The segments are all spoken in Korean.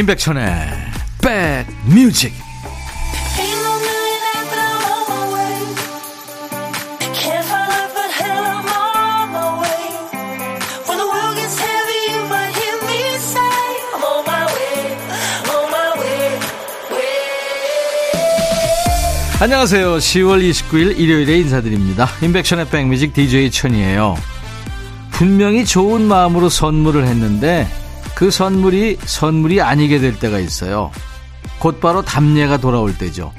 임백천의 백뮤직. 안녕하세요. 10월 29일 일요일에 인사드립니다. 임백천의 백뮤직 DJ 천이에요. 분명히 좋은 마음으로 선물을 했는데 그 선물이 선물이 아니게 될 때가 있어요. 곧바로 답례가 돌아올 때죠.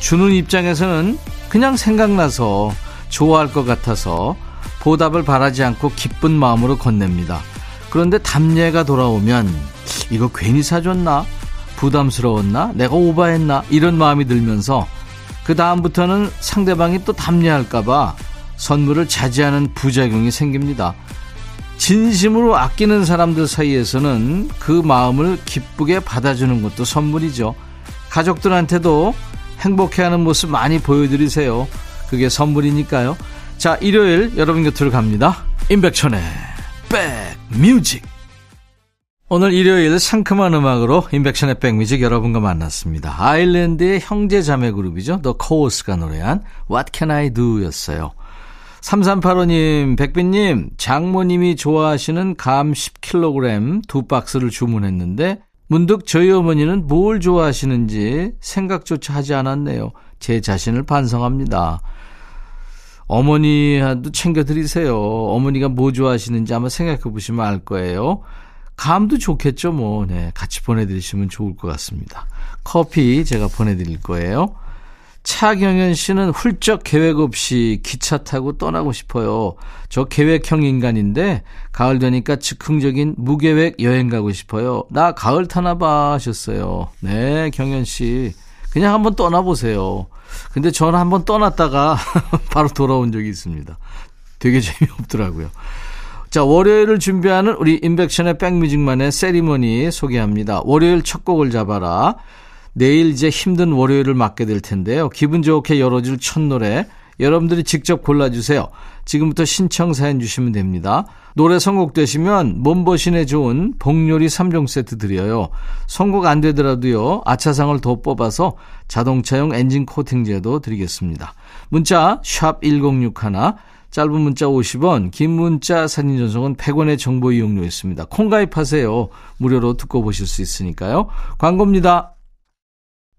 주는 입장에서는 그냥 생각나서 좋아할 것 같아서 보답을 바라지 않고 기쁜 마음으로 건넵니다. 그런데 답례가 돌아오면 이거 괜히 사줬나? 부담스러웠나? 내가 오바했나? 이런 마음이 들면서 그 다음부터는 상대방이 또 답례할까봐 선물을 자제하는 부작용이 생깁니다. 진심으로 아끼는 사람들 사이에서는 그 마음을 기쁘게 받아주는 것도 선물이죠. 가족들한테도 행복해하는 모습 많이 보여드리세요. 그게 선물이니까요. 자, 일요일 여러분 곁으로 갑니다. 임백천의 백뮤직. 오늘 일요일 상큼한 음악으로 임백천의 백뮤직 여러분과 만났습니다. 아일랜드의 형제 자매 그룹이죠. 더 코어스가 노래한 What Can I Do 였어요. 3385님, 백빈님, 장모님이 좋아하시는 감 10kg 두 박스를 주문했는데, 문득 저희 어머니는 뭘 좋아하시는지 생각조차 하지 않았네요. 제 자신을 반성합니다. 어머니한테 챙겨드리세요. 어머니가 뭐 좋아하시는지 한번 생각해 보시면 알 거예요. 감도 좋겠죠, 뭐. 네, 같이 보내드리시면 좋을 것 같습니다. 커피 제가 보내드릴 거예요. 차경현 씨는 훌쩍 계획 없이 기차 타고 떠나고 싶어요. 저 계획형 인간인데 가을 되니까 즉흥적인 무계획 여행 가고 싶어요. 나 가을 타나 봐 하셨어요. 네, 경현 씨. 그냥 한번 떠나보세요. 근데 저는 한번 떠났다가 바로 돌아온 적이 있습니다. 되게 재미없더라고요. 자, 월요일을 준비하는 우리 인백션의 백뮤직만의 세리머니 소개합니다. 월요일 첫 곡을 잡아라. 내일 이제 힘든 월요일을 맞게 될 텐데요. 기분 좋게 열어줄 첫 노래 여러분들이 직접 골라주세요. 지금부터 신청 사연 주시면 됩니다. 노래 선곡되시면 몸보신에 좋은 복요리 3종 세트 드려요. 선곡 안 되더라도요. 아차상을 더 뽑아서 자동차용 엔진 코팅제도 드리겠습니다. 문자 1061, 짧은 문자 50원, 긴 문자 사진 전송은 100원의 정보 이용료 있습니다. 콩 가입하세요. 무료로 듣고 보실 수 있으니까요. 광고입니다.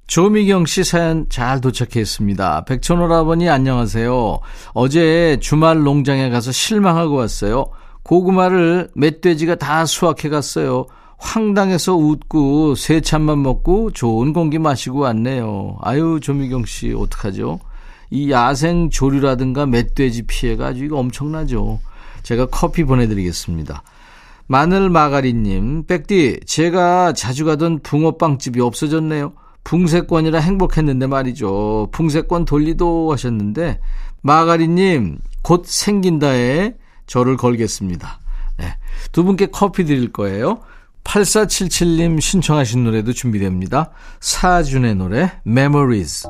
조미경 씨 사연 잘 도착했습니다. 백천오라버니 안녕하세요. 어제 주말 농장에 가서 실망하고 왔어요. 고구마를 멧돼지가 다 수확해 갔어요. 황당해서 웃고 세찬만 먹고 좋은 공기 마시고 왔네요. 아유 조미경 씨 어떡하죠? 이 야생 조류라든가 멧돼지 피해가 아주 이거 엄청나죠. 제가 커피 보내드리겠습니다. 마늘 마가리님, 백디, 제가 자주 가던 붕어빵집이 없어졌네요. 붕세권이라 행복했는데 말이죠. 붕세권 돌리도 하셨는데 마가리님 곧 생긴다에 저를 걸겠습니다. 네, 두 분께 커피 드릴 거예요. 8477님 신청하신 노래도 준비됩니다. 사준의 노래 Memories.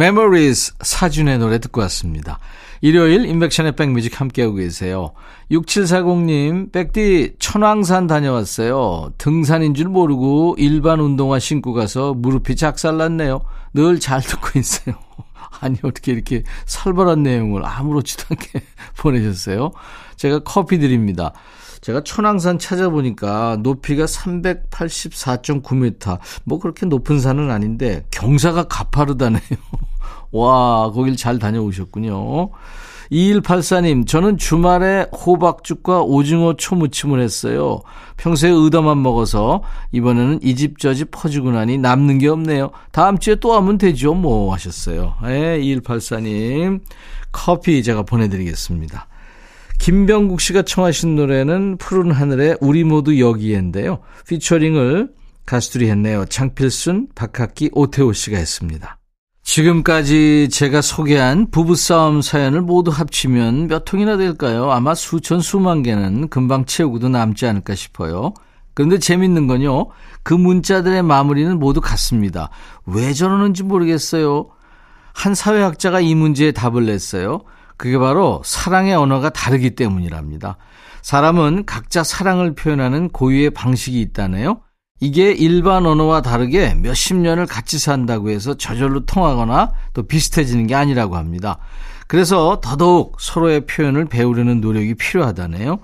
Memories 사준의 노래 듣고 왔습니다. 일요일 인백션의 백뮤직 함께하고 계세요. 6740님, 백디 천왕산 다녀왔어요. 등산인 줄 모르고 일반 운동화 신고 가서 무릎이 작살났네요. 늘 잘 듣고 있어요. 아니 어떻게 이렇게 살벌한 내용을 아무렇지도 않게 보내셨어요. 제가 커피 드립니다. 제가 천왕산 찾아보니까 높이가 384.9m. 뭐 그렇게 높은 산은 아닌데 경사가 가파르다네요. 와, 거길 잘 다녀오셨군요. 2184님, 저는 주말에 호박죽과 오징어 초무침을 했어요. 평소에 의도만 먹어서 이번에는 이 집 저 집 퍼주고 나니 남는 게 없네요. 다음 주에 또 하면 되죠, 뭐 하셨어요. 예, 2184님, 커피 제가 보내드리겠습니다. 김병국 씨가 청하신 노래는 푸른 하늘에 우리 모두 여기에인데요. 피처링을 가수들이 했네요. 장필순, 박학기, 오태호 씨가 했습니다. 지금까지 제가 소개한 부부싸움 사연을 모두 합치면 몇 통이나 될까요? 아마 수천, 수만 개는 금방 채우고도 남지 않을까 싶어요. 그런데 재밌는 건요, 그 문자들의 마무리는 모두 같습니다. 왜 저러는지 모르겠어요. 한 사회학자가 이 문제에 답을 냈어요. 그게 바로 사랑의 언어가 다르기 때문이랍니다. 사람은 각자 사랑을 표현하는 고유의 방식이 있다네요. 이게 일반 언어와 다르게 몇십 년을 같이 산다고 해서 저절로 통하거나 또 비슷해지는 게 아니라고 합니다. 그래서 더더욱 서로의 표현을 배우려는 노력이 필요하다네요.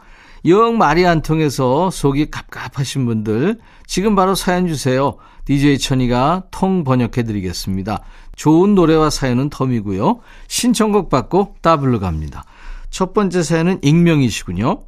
영 말이 안 통해서 속이 갑갑하신 분들 지금 바로 사연 주세요. DJ 천이가 통 번역해 드리겠습니다. 좋은 노래와 사연은 덤이고요. 신청곡 받고 따블로 갑니다. 첫 번째 사연은 익명이시군요.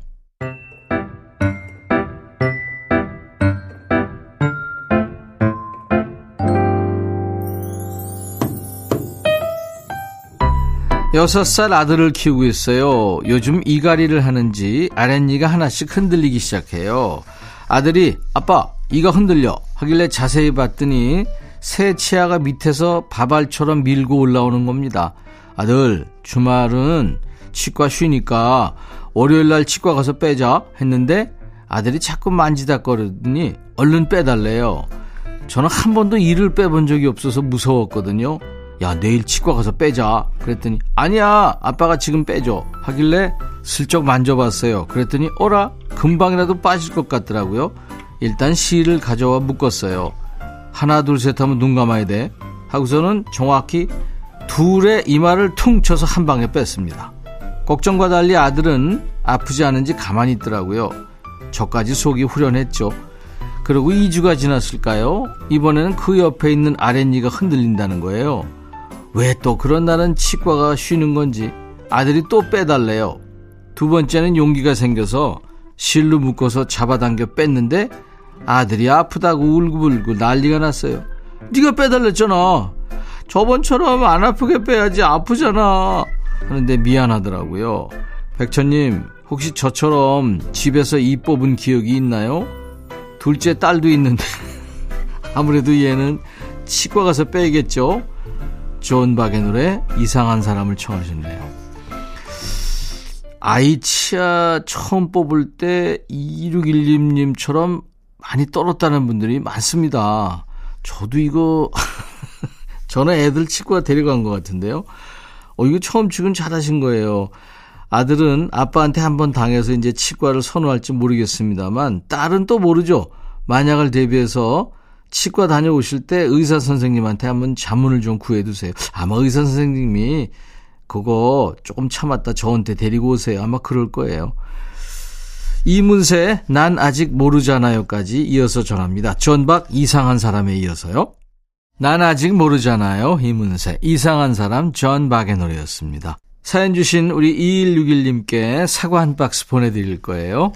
여섯 살 아들을 키우고 있어요. 요즘 이갈이를 하는지 아랫니가 하나씩 흔들리기 시작해요. 아들이 아빠 이가 흔들려 하길래 자세히 봤더니 새 치아가 밑에서 바발처럼 밀고 올라오는 겁니다. 아들 주말은 치과 쉬니까 월요일날 치과 가서 빼자 했는데 아들이 자꾸 만지작거리더니 얼른 빼달래요. 저는 한 번도 이를 빼본 적이 없어서 무서웠거든요. 야 내일 치과 가서 빼자. 그랬더니 아니야 아빠가 지금 빼줘. 하길래 슬쩍 만져봤어요. 그랬더니 어라 금방이라도 빠질 것 같더라고요. 일단 실을 가져와 묶었어요. 하나 둘 셋 하면 눈 감아야 돼. 하고서는 정확히 둘의 이마를 퉁 쳐서 한 방에 뺐습니다. 걱정과 달리 아들은 아프지 않은지 가만히 있더라고요. 저까지 속이 후련했죠. 그리고 2주가 지났을까요? 이번에는 그 옆에 있는 아랫니가 흔들린다는 거예요. 왜 또 그런 날은 치과가 쉬는 건지 아들이 또 빼달래요. 두 번째는 용기가 생겨서 실로 묶어서 잡아당겨 뺐는데 아들이 아프다고 울고불고 난리가 났어요. 네가 빼달랬잖아. 저번처럼 안 아프게 빼야지 아프잖아. 하는데 미안하더라고요. 백천님 혹시 저처럼 집에서 이 뽑은 기억이 있나요? 둘째 딸도 있는데 아무래도 얘는 치과 가서 빼겠죠. 존 박의 노래 이상한 사람을 청하셨네요. 아이 치아 처음 뽑을 때 2612님처럼 많이 떨었다는 분들이 많습니다. 저도 이거 저는 애들 치과 데려간 것 같은데요. 어 이거 처음 지금 잘하신 거예요. 아들은 아빠한테 한번 당해서 이제 치과를 선호할지 모르겠습니다만 딸은 또 모르죠. 만약을 대비해서 치과 다녀오실 때 의사 선생님한테 한번 자문을 좀 구해두세요. 아마 의사 선생님이 그거 조금 참았다 저한테 데리고 오세요. 아마 그럴 거예요. 이문세 난 아직 모르잖아요까지 이어서 전합니다. 전박 이상한 사람에 이어서요. 난 아직 모르잖아요. 이문세 이상한 사람 전박의 노래였습니다. 사연 주신 우리 2161님께 사과 한 박스 보내드릴 거예요.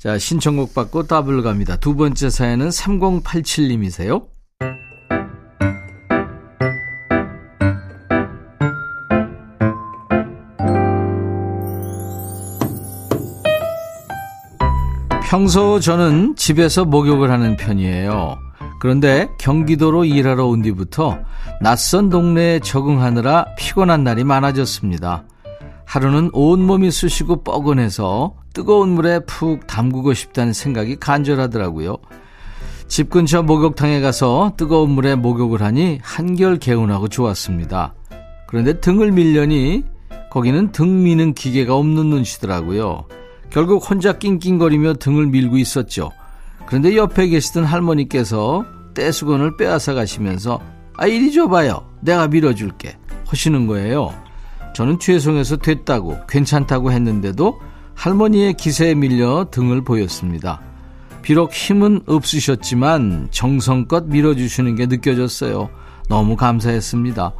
자, 신청곡 받고 더블 갑니다. 두 번째 사연은 3087님이세요. 평소 저는 집에서 목욕을 하는 편이에요. 그런데 경기도로 일하러 온 뒤부터 낯선 동네에 적응하느라 피곤한 날이 많아졌습니다. 하루는 온몸이 쑤시고 뻐근해서 뜨거운 물에 푹 담그고 싶다는 생각이 간절하더라고요. 집 근처 목욕탕에 가서 뜨거운 물에 목욕을 하니 한결 개운하고 좋았습니다. 그런데 등을 밀려니 거기는 등 미는 기계가 없는 눈치더라고요. 결국 혼자 낑낑거리며 등을 밀고 있었죠. 그런데 옆에 계시던 할머니께서 떼수건을 빼앗아 가시면서 아 이리 줘봐요. 내가 밀어줄게. 하시는 거예요. 저는 죄송해서 됐다고 괜찮다고 했는데도 할머니의 기세에 밀려 등을 보였습니다. 비록 힘은 없으셨지만 정성껏 밀어주시는 게 느껴졌어요. 너무 감사했습니다.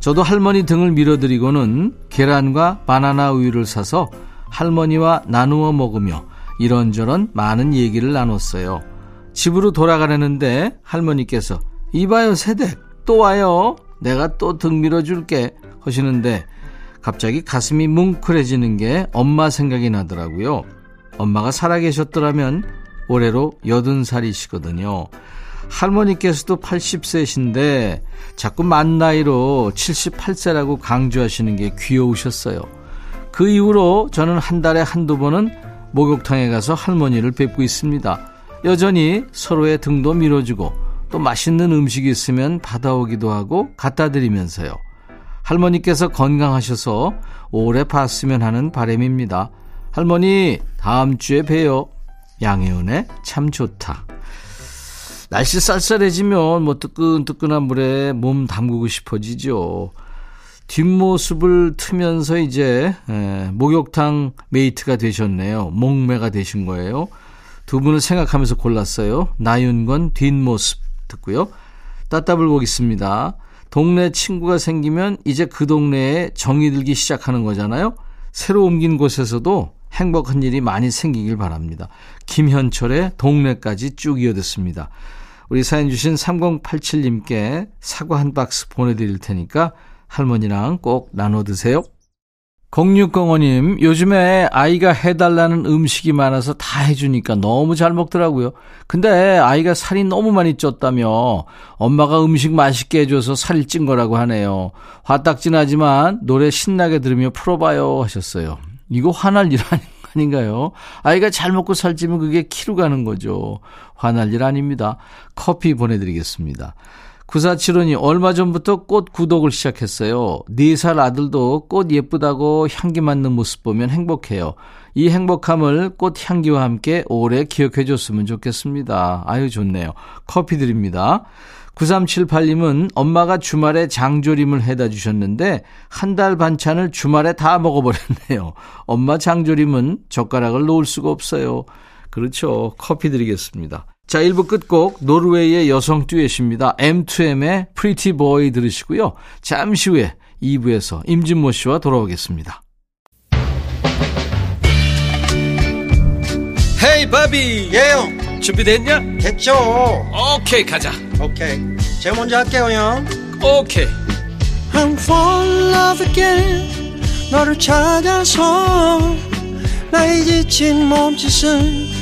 저도 할머니 등을 밀어드리고는 계란과 바나나 우유를 사서 할머니와 나누어 먹으며 이런저런 많은 얘기를 나눴어요. 집으로 돌아가려는데 할머니께서 이봐요 세댁 또 와요. 내가 또 등 밀어줄게 하시는데 갑자기 가슴이 뭉클해지는 게 엄마 생각이 나더라고요. 엄마가 살아계셨더라면 올해로 80살이시거든요. 할머니께서도 80세신데 자꾸 만 나이로 78세라고 강조하시는 게 귀여우셨어요. 그 이후로 저는 한 달에 한두 번은 목욕탕에 가서 할머니를 뵙고 있습니다. 여전히 서로의 등도 밀어주고 또 맛있는 음식이 있으면 받아오기도 하고 갖다 드리면서요. 할머니께서 건강하셔서 오래 봤으면 하는 바램입니다. 할머니, 다음 주에 봬요. 양혜은의 참 좋다. 날씨 쌀쌀해지면 뭐 뜨끈뜨끈한 물에 몸 담그고 싶어지죠. 뒷모습을 트면서 이제 에, 목욕탕 메이트가 되셨네요. 목매가 되신 거예요. 두 분을 생각하면서 골랐어요. 나윤건 뒷모습 듣고요. 따따블곡 있습니다. 동네 친구가 생기면 이제 그 동네에 정이 들기 시작하는 거잖아요. 새로 옮긴 곳에서도 행복한 일이 많이 생기길 바랍니다. 김현철의 동네까지 쭉 이어듣습니다. 우리 사연 주신 3087님께 사과 한 박스 보내드릴 테니까 할머니랑 꼭 나눠 드세요. 0605님, 요즘에 아이가 해달라는 음식이 많아서 다 해주니까 너무 잘 먹더라고요. 근데 아이가 살이 너무 많이 쪘다며 엄마가 음식 맛있게 해줘서 살이 찐 거라고 하네요. 화딱지 나지만 노래 신나게 들으며 풀어봐요 하셨어요. 이거 화날 일 아닌가요? 아이가 잘 먹고 살찌면 그게 키로 가는 거죠. 화날 일 아닙니다. 커피 보내드리겠습니다. 9475님, 얼마 전부터 꽃 구독을 시작했어요. 4살 아들도 꽃 예쁘다고 향기 맡는 모습 보면 행복해요. 이 행복함을 꽃 향기와 함께 오래 기억해 줬으면 좋겠습니다. 아유, 좋네요. 커피 드립니다. 9378님은 엄마가 주말에 장조림을 해다 주셨는데 한 달 반찬을 주말에 다 먹어버렸네요. 엄마 장조림은 젓가락을 놓을 수가 없어요. 그렇죠. 커피 드리겠습니다. 자, 1부 끝곡 노르웨이의 여성 듀엣입니다. M2M의 Pretty Boy 들으시고요. 잠시 후에 2부에서 임진모 씨와 돌아오겠습니다. 헤이 바비 예영 준비됐냐? 됐죠 오케이 가자 오케이 제가 먼저 할게요 형 오케이 I'm fall in love again 너를 찾아서 나의 지친 몸짓은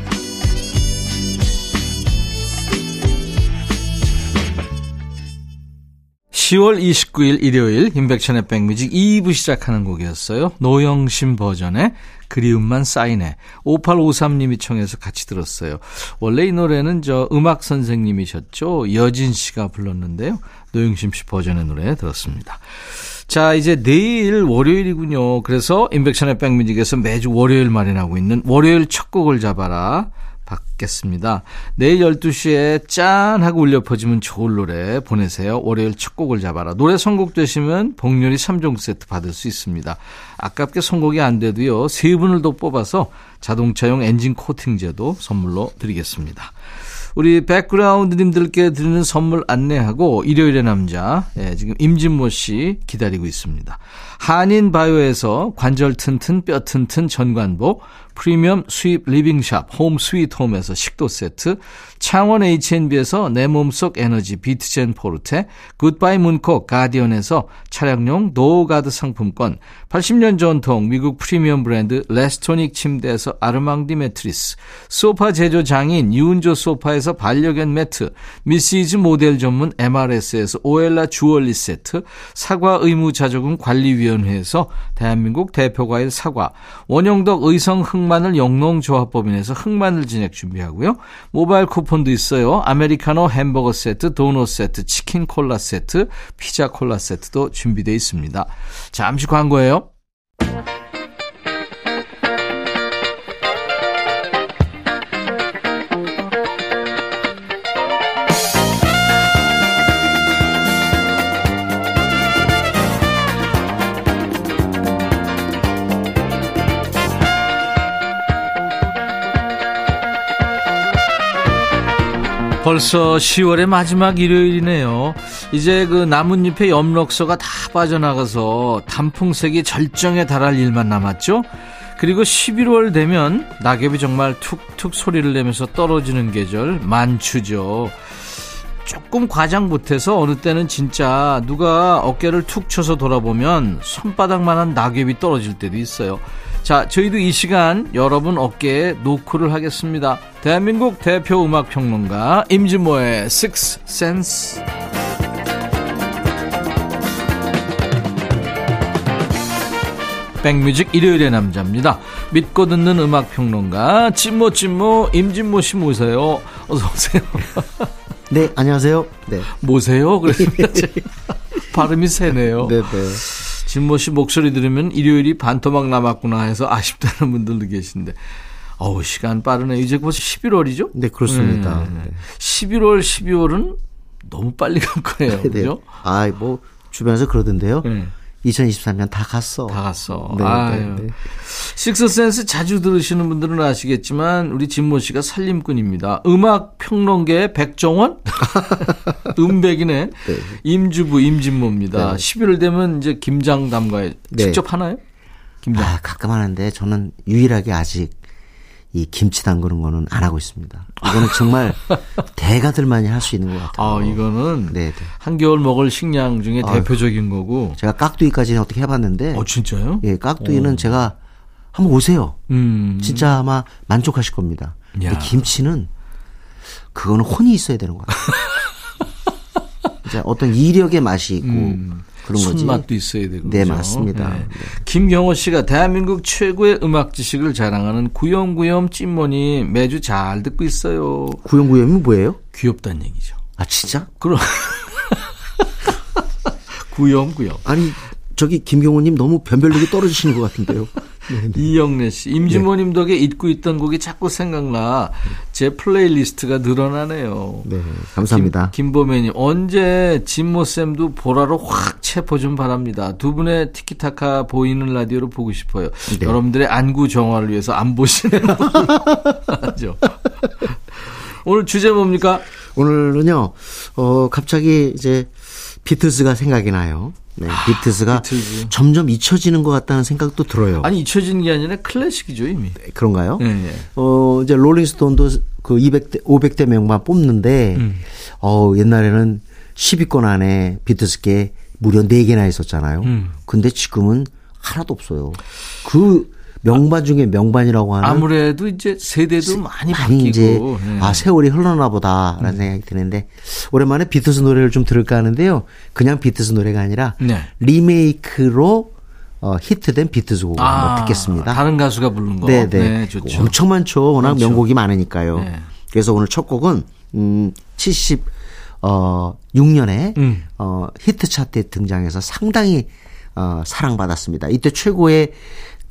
10월 29일 일요일 임백천의 백뮤직 2부 시작하는 곡이었어요. 노영심 버전의 그리움만 쌓이네. 5853님이 청해서 같이 들었어요. 원래 이 노래는 저 음악 선생님이셨죠. 여진 씨가 불렀는데요. 노영심 씨 버전의 노래 들었습니다. 자, 이제 내일 월요일이군요. 그래서 임백천의 백뮤직에서 매주 월요일 마련하고 있는 월요일 첫 곡을 잡아라. 받겠습니다. 내일 12시에 짠 하고 울려 퍼지면 좋을 노래 보내세요. 월요일 첫 곡을 잡아라. 노래 선곡되시면 복요리 3종 세트 받을 수 있습니다. 아깝게 선곡이 안 돼도요. 세 분을 더 뽑아서 자동차용 엔진 코팅제도 선물로 드리겠습니다. 우리 백그라운드님들께 드리는 선물 안내하고 일요일의 남자 예, 지금 임진모 씨 기다리고 있습니다. 한인 바이오에서 관절 튼튼 뼈 튼튼 전관보 프리미엄 수입 리빙샵 홈 스위트 홈에서 식도 세트, 창원 H&B에서 내 몸속 에너지 비트젠 포르테, 굿바이 문콕 가디언에서 차량용 노가드 상품권, 80년 전통 미국 프리미엄 브랜드 레스토닉 침대에서 아르망디 매트리스, 소파 제조 장인 유운조 소파에서 반려견 매트, 미시즈 모델 전문 MRS에서 오엘라 주얼리 세트, 사과 의무 자조금 관리위원회에서 대한민국 대표 과일 사과, 원형덕 의성 흑마늘 영농조합법인에서 흑마늘 진액 준비하고요. 모바일 쿠폰도 있어요. 아메리카노 햄버거 세트, 도넛 세트, 치킨 콜라 세트, 피자 콜라 세트도 준비되어 있습니다. 잠시 광고예요. 벌써 10월의 마지막 일요일이네요. 이제 그 나뭇잎의 엽록소가 다 빠져나가서 단풍색이 절정에 달할 일만 남았죠? 그리고 11월 되면 낙엽이 정말 툭툭 소리를 내면서 떨어지는 계절 만추죠. 조금 과장 못해서 어느 때는 진짜 누가 어깨를 툭 쳐서 돌아보면 손바닥만한 낙엽이 떨어질 때도 있어요. 자, 저희도 이 시간 여러분 어깨에 노크를 하겠습니다. 대한민국 대표 음악 평론가 임진모의 Six Sense. 백뮤직 일요일의 남자입니다. 믿고 듣는 음악 평론가 찐모 찐모 임진모 씨 모세요. 어서 오세요. 네, 안녕하세요. 네. 모세요. 그랬습니다. 발음이 세네요. 네, 네. 진모 씨 목소리 들으면 일요일이 반토막 남았구나 해서 아쉽다는 분들도 계신데. 어우, 시간 빠르네. 이제 벌써 11월이죠? 네, 그렇습니다. 네. 11월, 12월은 너무 빨리 갈 거예요. 네, 그죠? 아, 뭐, 주변에서 그러던데요. 네. 2023년 다 갔어. 다 갔어. 네, 아유. 네, 네. 식스센스 자주 들으시는 분들은 아시겠지만 우리 진모 씨가 살림꾼입니다. 음악 평론계의 백종원? 음백이네. 네. 임주부 임진모입니다. 네. 11월 되면 이제 김장 담가에 네. 직접 하나요? 김장. 아, 가끔 하는데 저는 유일하게 아직 이 김치 담그는 거는 안 하고 있습니다. 이거는 정말 대가들만이 할 수 있는 것 같아요. 아, 이거는 네네. 네. 한겨울 먹을 식량 중에 아, 대표적인 거고. 제가 깍두기까지는 어떻게 해봤는데. 어, 진짜요? 예, 깍두기는 오. 제가 한번 오세요. 음. 진짜 아마 만족하실 겁니다. 근데 김치는 그거는 혼이 있어야 되는 것 같아요. 어떤 이력의 맛이 있고 음. 그런. 손맛도 있어야 되고. 네? 맞습니다. 네. 네. 김경호 씨가 대한민국 최고의 음악 지식을 자랑하는 구영구염 찐머니 매주 잘 듣고 있어요. 구영구염이 뭐예요? 귀엽다는 얘기죠. 아, 진짜? 그럼. 구염구염. 아니, 저기 김경호님 너무 변별력이 떨어지시는 것 같은데요. 이영래 씨, 임진모님 네. 덕에 잊고 있던 곡이 자꾸 생각나 제 플레이리스트가 늘어나네요. 네, 감사합니다. 김, 김보매님 언제 진모 쌤도 보라로 확 체포 좀 바랍니다. 두 분의 티키타카 보이는 라디오로 보고 싶어요. 네. 여러분들의 안구 정화를 위해서 안 보시네요. 맞죠? 오늘 주제 뭡니까? 오늘은요, 어, 갑자기 이제 비트스가 생각이 나요. 네, 아, 비트스가 비트즈. 점점 잊혀지는 것 같다는 생각도 들어요. 아니 잊혀지는 게 아니라 클래식이죠 이미. 네, 그런가요? 네, 네. 어 이제 롤링스톤도 그 200대 500대 명반 뽑는데 음. 어 옛날에는 10위권 안에 비트스께 무려 4개나 있었잖아요. 음. 근데 지금은 하나도 없어요. 그 명반 중에 명반이라고 하는 아무래도 이제 세대도 많이, 많이 바뀌고 이제 네. 아 세월이 흘렀나 보다라는 음. 생각이 드는데 오랜만에 비틀스 노래를 좀 들을까 하는데요. 그냥 비틀스 노래가 아니라 네. 리메이크로 어, 히트된 비틀스 곡을 아, 한번 듣겠습니다. 다른 가수가 부른 거. 네네. 네, 좋죠. 엄청 많죠. 워낙 그렇죠. 명곡이 많으니까요. 네. 그래서 오늘 첫 곡은 음 70, 어, 6년에 음. 어, 히트 차트에 등장해서 상당히 어, 사랑받았습니다. 이때 최고의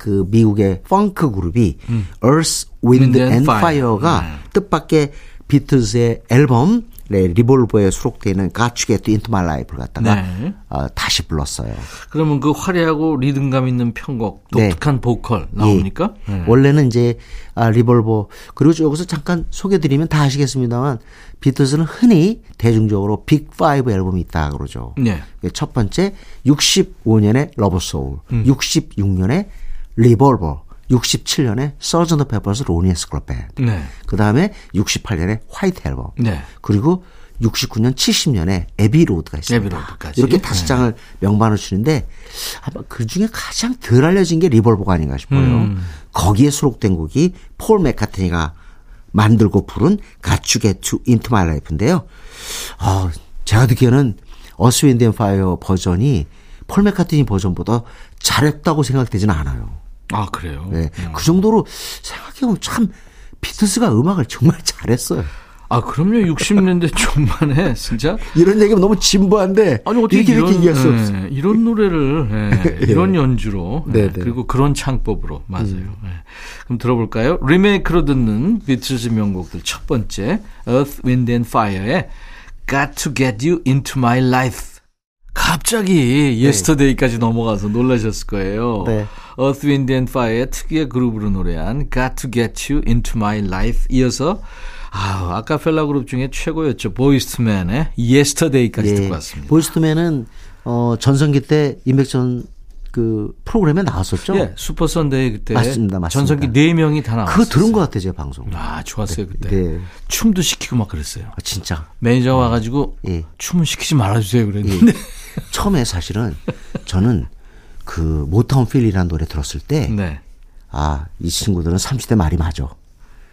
그 미국의 펑크 그룹이 음. Earth, Wind, and, Fire가 네. 뜻밖의 비틀즈의 앨범 네, Revolver에 수록되어 있는 to Get Into My Life를 갖다가 네. 어, 다시 불렀어요. 그러면 그 화려하고 리듬감 있는 편곡, 독특한 네. 보컬 나옵니까? 예. 네. 원래는 이제 아, Revolver 그리고 여기서 잠깐 소개드리면 다 아시겠습니다만 비틀즈는 흔히 대중적으로 Big Five 앨범이 있다 그러죠. 네. 첫 번째 65년에 Rubber Soul, 음. 66년에 Revolver 67년에 Sergeant Pepper's Lonely Hearts Club Band. 네. 그다음에 68년에 White Album. 네. 그리고 69년 70년에 Abbey Road가 있습니다. Abbey Road까지. 이렇게 다섯 네. 장을 명반을 치는데 아마 그 중에 가장 덜 알려진 게 Revolver가 아닌가 싶어요. 음. 거기에 수록된 곡이 폴 맥카트니가 만들고 부른 Got to Get You Into My Life인데요. 어, 제가 듣기에는 Earth, Wind and Fire 버전이 폴 맥카트니 버전보다 잘했다고 생각되지는 않아요. 아, 그래요? 네. 음. 그 정도로 생각해보면 참 비틀스가 음악을 정말 잘했어요. 아, 그럼요. 60년대 초반에 진짜 이런 얘기면 너무 진부한데 아니 어떻게 이렇게, 이런, 얘기할 수 네, 없어. 이런 노래를 네, 이런 연주로 네, 네, 그리고 그런 창법으로 맞아요. 음. 네. 그럼 들어볼까요? 리메이크로 듣는 비틀스 명곡들 첫 번째 Earth, Wind and Fire의 Got to Get You Into My Life 갑자기 Yesterday까지 넘어가서 놀라셨을 거예요. 네. Earth, Wind and Fire의 특유의 그룹으로 노래한 Got to Get You Into My Life 이어서 아, 아카펠라 그룹 중에 최고였죠. Boyz II Men의 Yesterday까지 예. 듣고 왔습니다. Boyz II Men은 어, 전성기 때 임백천 그 프로그램에 나왔었죠. 예, 슈퍼 선데이 그때 맞습니다, 맞습니다. 전성기 네 명이 다 나왔어요. 그거 들은 것 같아요, 제 방송. 아, 좋았어요 네, 그때. 네. 춤도 시키고 막 그랬어요. 아, 진짜. 매니저 와가지고 예. 춤은 시키지 말아주세요 그랬는데. 예. 처음에 사실은 저는 그 Motownphilly라는 노래 들었을 때, 네. 아, 이 친구들은 30대 말이 맞아.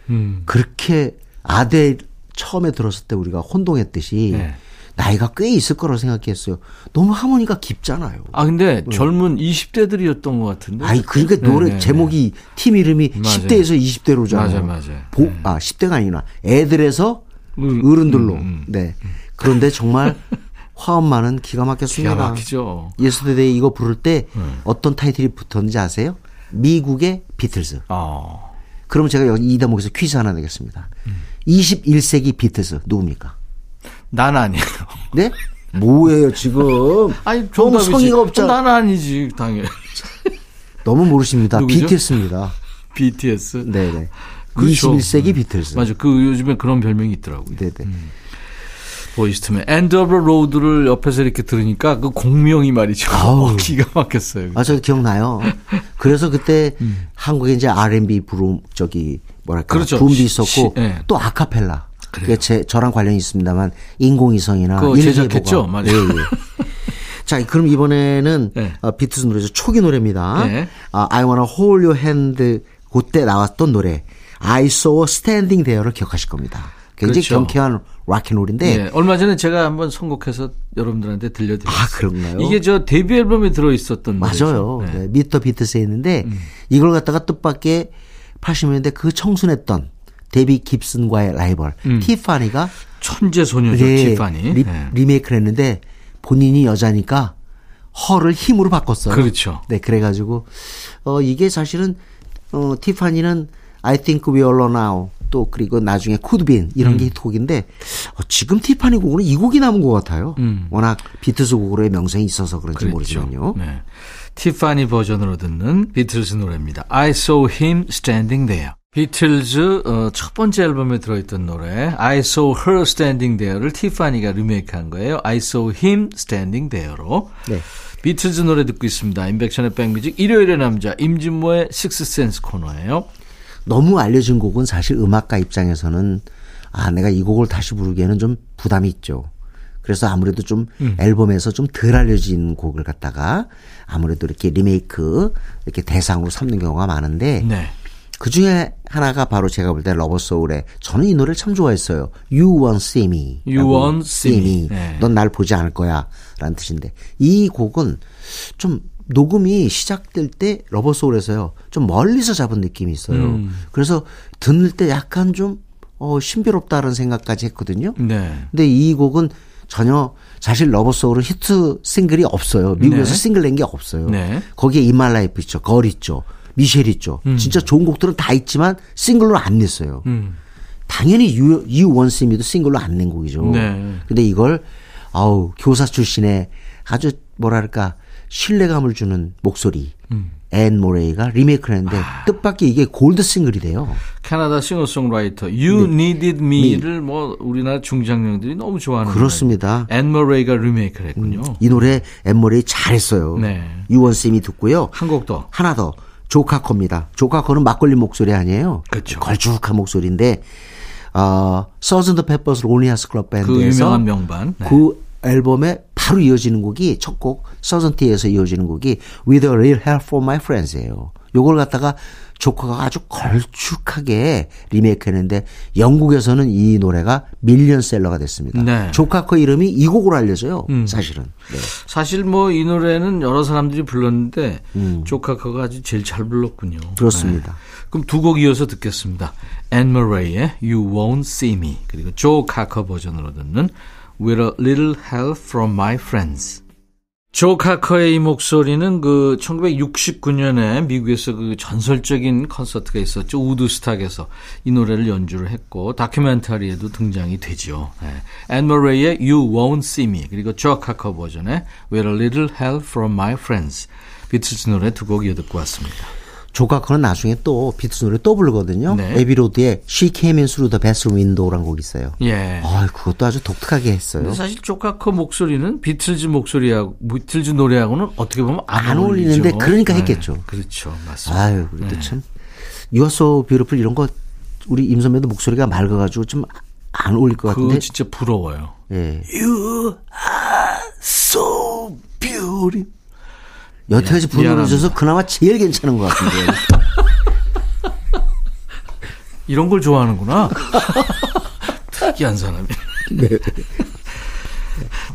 음. 그렇게 아델 처음에 들었을 때 우리가 혼동했듯이 네. 나이가 꽤 있을 거라고 생각했어요. 너무 하모니가 깊잖아요. 아 근데 네. 젊은 20대들이었던 것 같은데. 아니 그러니까 노래 네네. 네. 제목이 팀 이름이 맞아요. 10대에서 20대로잖아요. 맞아 맞아. 보, 아 10대가 아니구나. 애들에서 음, 어른들로. 음, 음. 네. 그런데 정말 화음만은 기가 막혔습니다. 기가 막히죠. Yesterday 이거 부를 때 음. 어떤 타이틀이 붙었는지 아세요? 미국의 비틀즈. 어. 그러면 제가 여기 이 대목에서 퀴즈 하나 내겠습니다. 음. 21세기 비틀즈 누굽니까? 난 아니에요. 네? 뭐예요 지금? 아니 너무 성의가 없잖아. 난 아니지 당연히. 너무 모르십니다. 누구죠? BTS입니다. BTS. 네네. 그렇죠. 21세기 비틀즈. 맞아. 그 요즘에 그런 별명이 있더라고요. 네네. 음. 보이스트맨 엔드 오브 로드를 옆에서 이렇게 들으니까 그 공명이 말이죠. 아우, 기가 막혔어요. 아, 저 기억나요. 그래서 그때 음. 한국에 이제 R&B 붐 저기 뭐랄까 그렇죠. 붐도 있었고 시, 네. 또 아카펠라. 그게 제 저랑 관련이 있습니다만 인공위성이나 그 제작했죠, 맞아요. 예, 예. 자, 그럼 이번에는 네. 어, 비틀스 노래죠. 초기 노래입니다. 네. 어, I Wanna Hold Your Hand 그때 나왔던 노래 I Saw Her Standing There를 기억하실 겁니다. 굉장히 그렇죠. 경쾌한 락앤롤인데 네, 얼마 전에 제가 한번 선곡해서 여러분들한테 들려드렸어요. 아 그런가요? 이게 저 데뷔 앨범에 들어 있었던 맞아요. 네. 네. Meet the Beatles에 있는데 음. 이걸 갖다가 뜻밖의 80년대 그 청순했던 데비 깁슨과의 라이벌 음. 티파니가 천재 소녀죠 네, 티파니 리, 네. 리메이크를 했는데 본인이 여자니까 허를 힘으로 바꿨어요. 그렇죠. 네, 그래가지고 어 이게 사실은 어 티파니는 I think we all know now 또 그리고 나중에 쿠드빈 이런 음. 게 히트곡인데 어, 지금 티파니 곡은 이 곡이 남은 것 같아요. 음. 워낙 비트스 곡으로의 명성이 있어서 그런지 그렇죠. 모르지만요. 네. 티파니 버전으로 듣는 비틀즈 노래입니다. I saw him standing there. 비틀즈 어, 첫 번째 앨범에 들어있던 노래 I saw her standing there를 티파니가 리메이크한 거예요. I saw him standing there로. 네. 비틀즈 노래 듣고 있습니다. 임백천의 백뮤직 일요일의 남자 임진모의 식스센스 코너예요. 너무 알려진 곡은 사실 음악가 입장에서는 아 내가 이 곡을 다시 부르기에는 좀 부담이 있죠. 그래서 아무래도 좀 음. 앨범에서 좀 덜 알려진 곡을 갖다가 아무래도 이렇게 리메이크 이렇게 대상으로 삼는 경우가 많은데 네. 그 중에 하나가 바로 제가 볼 때 Rubber Soul의 저는 이 노래를 참 좋아했어요. You won't see me. You won't see me. 네. 넌 날 보지 않을 거야. 라는 뜻인데 이 곡은 좀 녹음이 시작될 때 Rubber Soul에서요. 좀 멀리서 잡은 느낌이 있어요. 음. 그래서 듣는 때 약간 좀 어, 신비롭다는 생각까지 했거든요. 네. 근데 이 곡은 전혀 사실 Rubber Soul은 히트 싱글이 없어요. 미국에서 네. 싱글 낸 게 없어요. 네. 거기에 In My Life 있죠. Girl 있죠. Michelle 있죠. 음. 진짜 좋은 곡들은 다 있지만 싱글로 안 냈어요. 음. 당연히 You, You Won't See Me도 싱글로 안 낸 곡이죠. 네. 근데 이걸 아우 교사 출신의 아주 뭐랄까 신뢰감을 주는 목소리. 음. 앤 머레이가 리메이크를 했는데 아. 뜻밖의 이게 골드 싱글이 돼요. 캐나다 싱어송라이터 You 네. Needed Me를 뭐 우리나라 중장년들이 너무 좋아하는 그렇습니다. 앤 머레이가 리메이크를 했군요. 음, 이 노래 앤 머레이 잘했어요. 네. You Won't See Me 듣고요. 한 곡 더. 하나 더. 조 카커입니다. 조 카커는 막걸리 목소리 아니에요. 그렇죠. 걸쭉한 목소리인데 어, Sergeant Pepper's Lonely Hearts Club Band에서 그 유명한 명반. 네. 그 앨범에 바로 이어지는 곡이 첫 곡 Sergeant에서 이어지는 곡이 With a Little Help from My Friends예요. 요걸 갖다가 조 카커가 아주 걸쭉하게 리메이크했는데 영국에서는 이 노래가 밀리언셀러가 됐습니다. 네. 조 카커 이름이 이 곡으로 알려져요. 음. 사실은. 네. 사실 뭐 이 노래는 여러 사람들이 불렀는데 음. 조 카커가 아주 제일 잘 불렀군요. 그렇습니다. 네. 그럼 두 곡 이어서 듣겠습니다. 앤 머레이의 You Won't See Me 그리고 조 카커 버전으로 듣는 With a Little Help from My Friends. 조 카커의 이 목소리는 그 1969년에 미국에서 그 전설적인 콘서트가 있었죠. 우드스탁에서 이 노래를 연주를 했고 다큐멘터리에도 등장이 되죠. 네. 앤 머레이의 You Won't See Me 그리고 조 카커 버전의 With a Little Help from My Friends 비틀즈 노래 두 곡 이어 듣고 왔습니다. 조카커는 나중에 또 비틀즈 노래 또 부르거든요. 네. Abbey Road의 She Came In Through the Bathroom Window라는 곡이 있어요. 예. 아, 그것도 아주 독특하게 했어요. 사실 조카커 목소리는 비틀즈 목소리하고 비틀즈 노래하고는 어떻게 보면 안, 안 어울리는데 그러니까 네. 했겠죠. 그렇죠, 맞습니다. 아유, 그래도 네. 참 You Are So Beautiful 이런 거 우리 임선배도 목소리가 맑아가지고 좀 안 어울릴 것 같은데. 그거 진짜 부러워요. 예. You are so beautiful. 여태까지 부르는 중에서 그나마 제일 괜찮은 것 같은데. 이런 걸 좋아하는구나. 특이한 사람이. 네.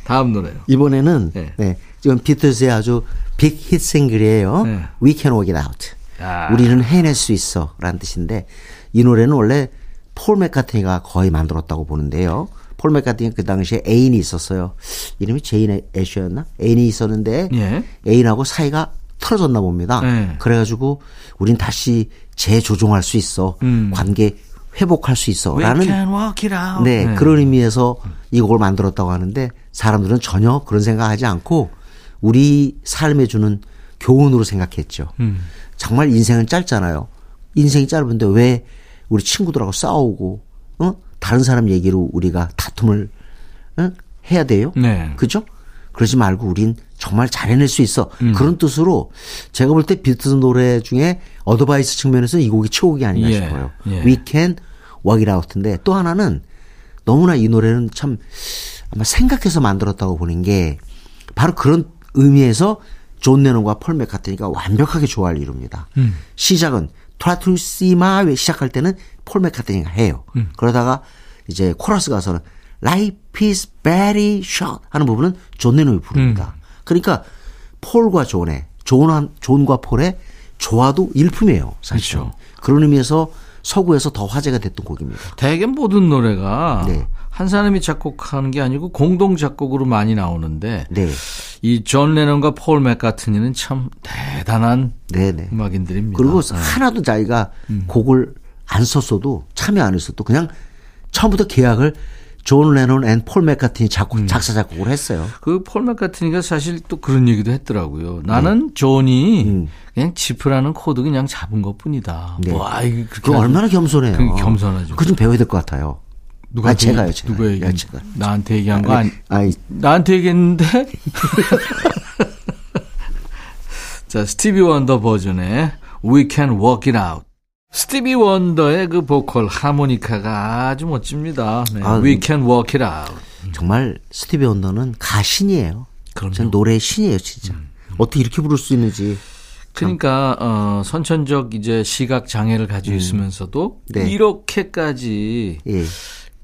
다음 노래요. 이번에는 네. 네. 지금 비틀즈의 아주 빅 히트 싱글이에요. 네. We Can Work It Out. 아. 우리는 해낼 수 있어. 라는 뜻인데 이 노래는 원래 폴 맥카트니가 거의 만들었다고 보는데요. 폴 맥카트니 그 당시에 애인이 있었어요. 이름이 제인 애쉬였나? 애인이 있었는데 예. 애인하고 사이가 틀어졌나 봅니다. 네. 그래가지고 우린 다시 재조정할 수 있어. 음. 관계 회복할 수 있어. 라는 네, 네, 그런 의미에서 이 곡을 만들었다고 하는데 사람들은 전혀 그런 생각하지 않고 우리 삶에 주는 교훈으로 생각했죠. 음. 정말 인생은 짧잖아요. 인생이 짧은데 왜 우리 친구들하고 싸우고 어? 다른 사람 얘기로 우리가 다툼을 어? 해야 돼요? 네. 그죠? 그러지 말고 우린 정말 잘 해낼 수 있어. 음. 그런 뜻으로 제가 볼 때 비틀즈 노래 중에 어드바이스 측면에서 이 곡이 최고곡이 아닌가 예. 싶어요. 예. We can work it out인데 또 하나는 너무나 이 노래는 참 아마 생각해서 만들었다고 보는 게 바로 그런 의미에서 존 레논과 폴 맥카트니가 완벽하게 조화를 이룹니다. 음. 시작은 Try to see my way 시작할 때는 폴 맥카트니가 해요. 음. 그러다가 이제 코러스 가서는 Life is very short 하는 부분은 존 레논이 부릅니다. 음. 그러니까 폴과 존의 존, 존과 폴의 조화도 일품이에요. 사실. 그렇죠. 그런 의미에서 서구에서 더 화제가 됐던 곡입니다. 대개 모든 노래가 네. 한 사람이 작곡하는 게 아니고 공동 작곡으로 많이 나오는데 네. 이 존 레논과 폴 맥카트니는 참 대단한 네네. 네. 음악인들입니다. 그리고 네. 하나도 자기가 음. 곡을 안 썼어도 참여 안 했어도 그냥 처음부터 계약을 존 레논 and 폴 맥카트니 작곡, 음. 작사 작곡을 했어요. 그 폴 맥카트니가 사실 또 그런 얘기도 했더라고요. 나는 네. 존이 음. 그냥 지프라는 코드 그냥 잡은 것뿐이다. 네. 와, 이게 그렇게 얼마나 겸손해요. 그 겸손하죠. 그 좀 배워야 될 것 같아요. 누가 아, 제가요, 제가. 누가 얘기? 제가. 나한테 얘기한 거 아니? 아니, 나한테 얘기했는데. 자, 스티비 원더 버전의 We Can Work It Out. 스티비 원더의 그 보컬 하모니카가 아주 멋집니다. 네. 아, We Can Work It Out. 정말 스티비 원더는 가신이에요. 그럼 노래 신이에요, 진짜. 음. 어떻게 이렇게 부를 수 있는지. 그러니까 어 선천적 이제 시각 장애를 가지고 음. 있으면서도 네. 이렇게까지 예.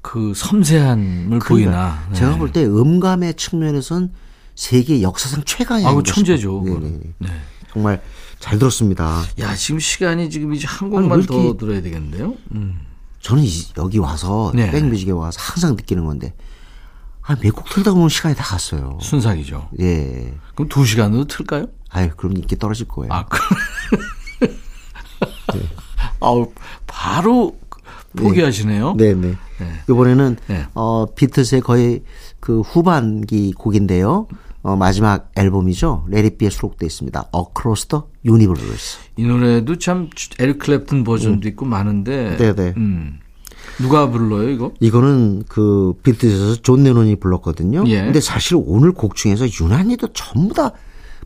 그 섬세함을 그러니까 보이나. 네. 제가 볼 때 음감의 측면에선 세계 역사상 최강의 아, 천재죠. 네. 정말 잘 들었습니다. 야, 지금 시간이 지금 이제 한 곡만 아니, 더 들어야 되겠는데요? 음. 저는 여기 와서 네. 백뮤직에 와서 항상 느끼는 건데 아, 몇곡 틀다 보면 시간이 다 갔어요. 순삭이죠. 예. 그럼 두 시간으로 틀까요? 아유, 그럼 인기 떨어질 거예요. 아, 그... 네. 아우, 바로 포기하시네요. 네, 네. 네. 이번에는 네. 어 비틀즈의 거의 그 후반기 곡인데요. 어, 마지막 앨범이죠. Let It Be에 수록되어 있습니다. Across the Universe. 이 노래도 참 에릭 클랩튼 버전도 음. 있고 많은데. 네네. 네. 음. 누가 불러요, 이거? 이거는 그 비틀즈에서 존 레논이 불렀거든요. 예. 근데 사실 오늘 곡 중에서 유난히도 전부 다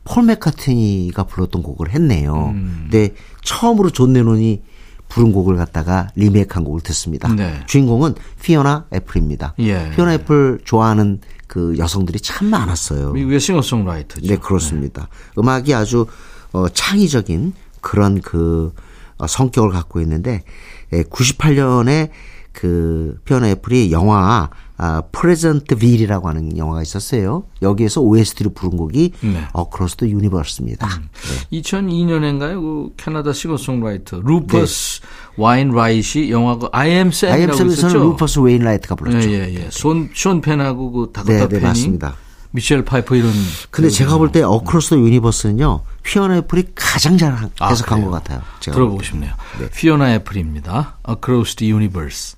폴 맥카트니가 불렀던 곡을 했네요. 음. 근데 처음으로 존 레논이 부른 곡을 갖다가 리메이크한 곡을 듣습니다. 네. 주인공은 피오나 애플입니다. 예. 피오나 애플 좋아하는 그 여성들이 참 많았어요. 미국의 싱어송라이터죠. 네, 그렇습니다. 네. 음악이 아주 어, 창의적인 그런 그 어, 성격을 갖고 있는데 98년에 예, 그 피오나 애플이 영화 아, Pleasantville이라고 하는 영화가 있었어요. 여기에서 OST를 부른 곡이 네. Across the Universe입니다. 음. 네. 2002년인가요? 그 캐나다 싱어송라이터 루퍼스 네. 와인라이트이 영화가 I am Sam이라고 I 있었죠. 루퍼스 웨인라이트가 불렀죠. 예, 예, 예. 손, 션 펜하고 그 다코타 네, 네, 맞습니다. 미셸 파이퍼 이런. 근데 제가 볼 때 Across the Universe는요. 피오나 애플이 가장 잘 아, 해석한 아, 것 같아요. 들어보고 싶네요. 네. 피오나 애플입니다. Across the Universe.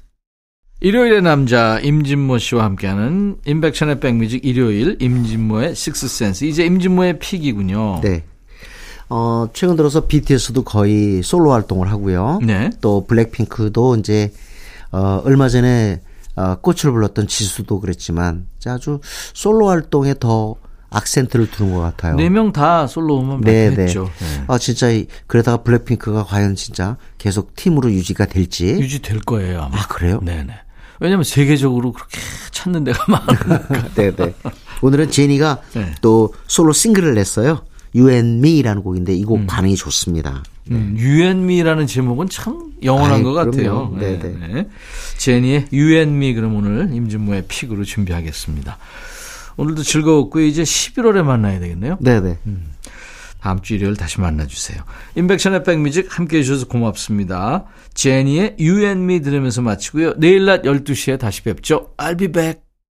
일요일의 남자 임진모 씨와 함께하는 임백천의 백뮤직 일요일 임진모의 식스센스 이제 임진모의 pick이군요. 네. 어, 최근 들어서 BTS도 거의 솔로 활동을 하고요. 네. 또 블랙핑크도 이제 어, 얼마 전에 어, 꽃을 불렀던 지수도 그랬지만 아주 솔로 활동에 더 악센트를 두는 것 같아요. 네 명 다 솔로 음원 네, 발표했죠. 네. 네. 아 진짜 그러다가 블랙핑크가 과연 진짜 계속 팀으로 유지가 될지 유지될 거예요. 아마. 아 그래요? 네네. 왜냐하면 세계적으로 그렇게 찾는 데가 많으니까. 네네. 오늘은 제니가 네. 또 솔로 싱글을 냈어요. You and Me라는 곡인데 이곡 음. 반응이 좋습니다. 네. 음, You and Me라는 제목은 참 영원한 아이, 것 같아요. 네, 네. 제니의 You and Me 그럼 오늘 임진모의 픽으로 준비하겠습니다. 오늘도 즐거웠고 이제 11월에 만나야 되겠네요. 네네. 음. 다음 주 일요일 다시 만나주세요. 인백션의 백뮤직 함께 해 주셔서 고맙습니다. 제니의 You and Me 들으면서 마치고요. 내일 낮 12시에 다시 뵙죠. I'll be back.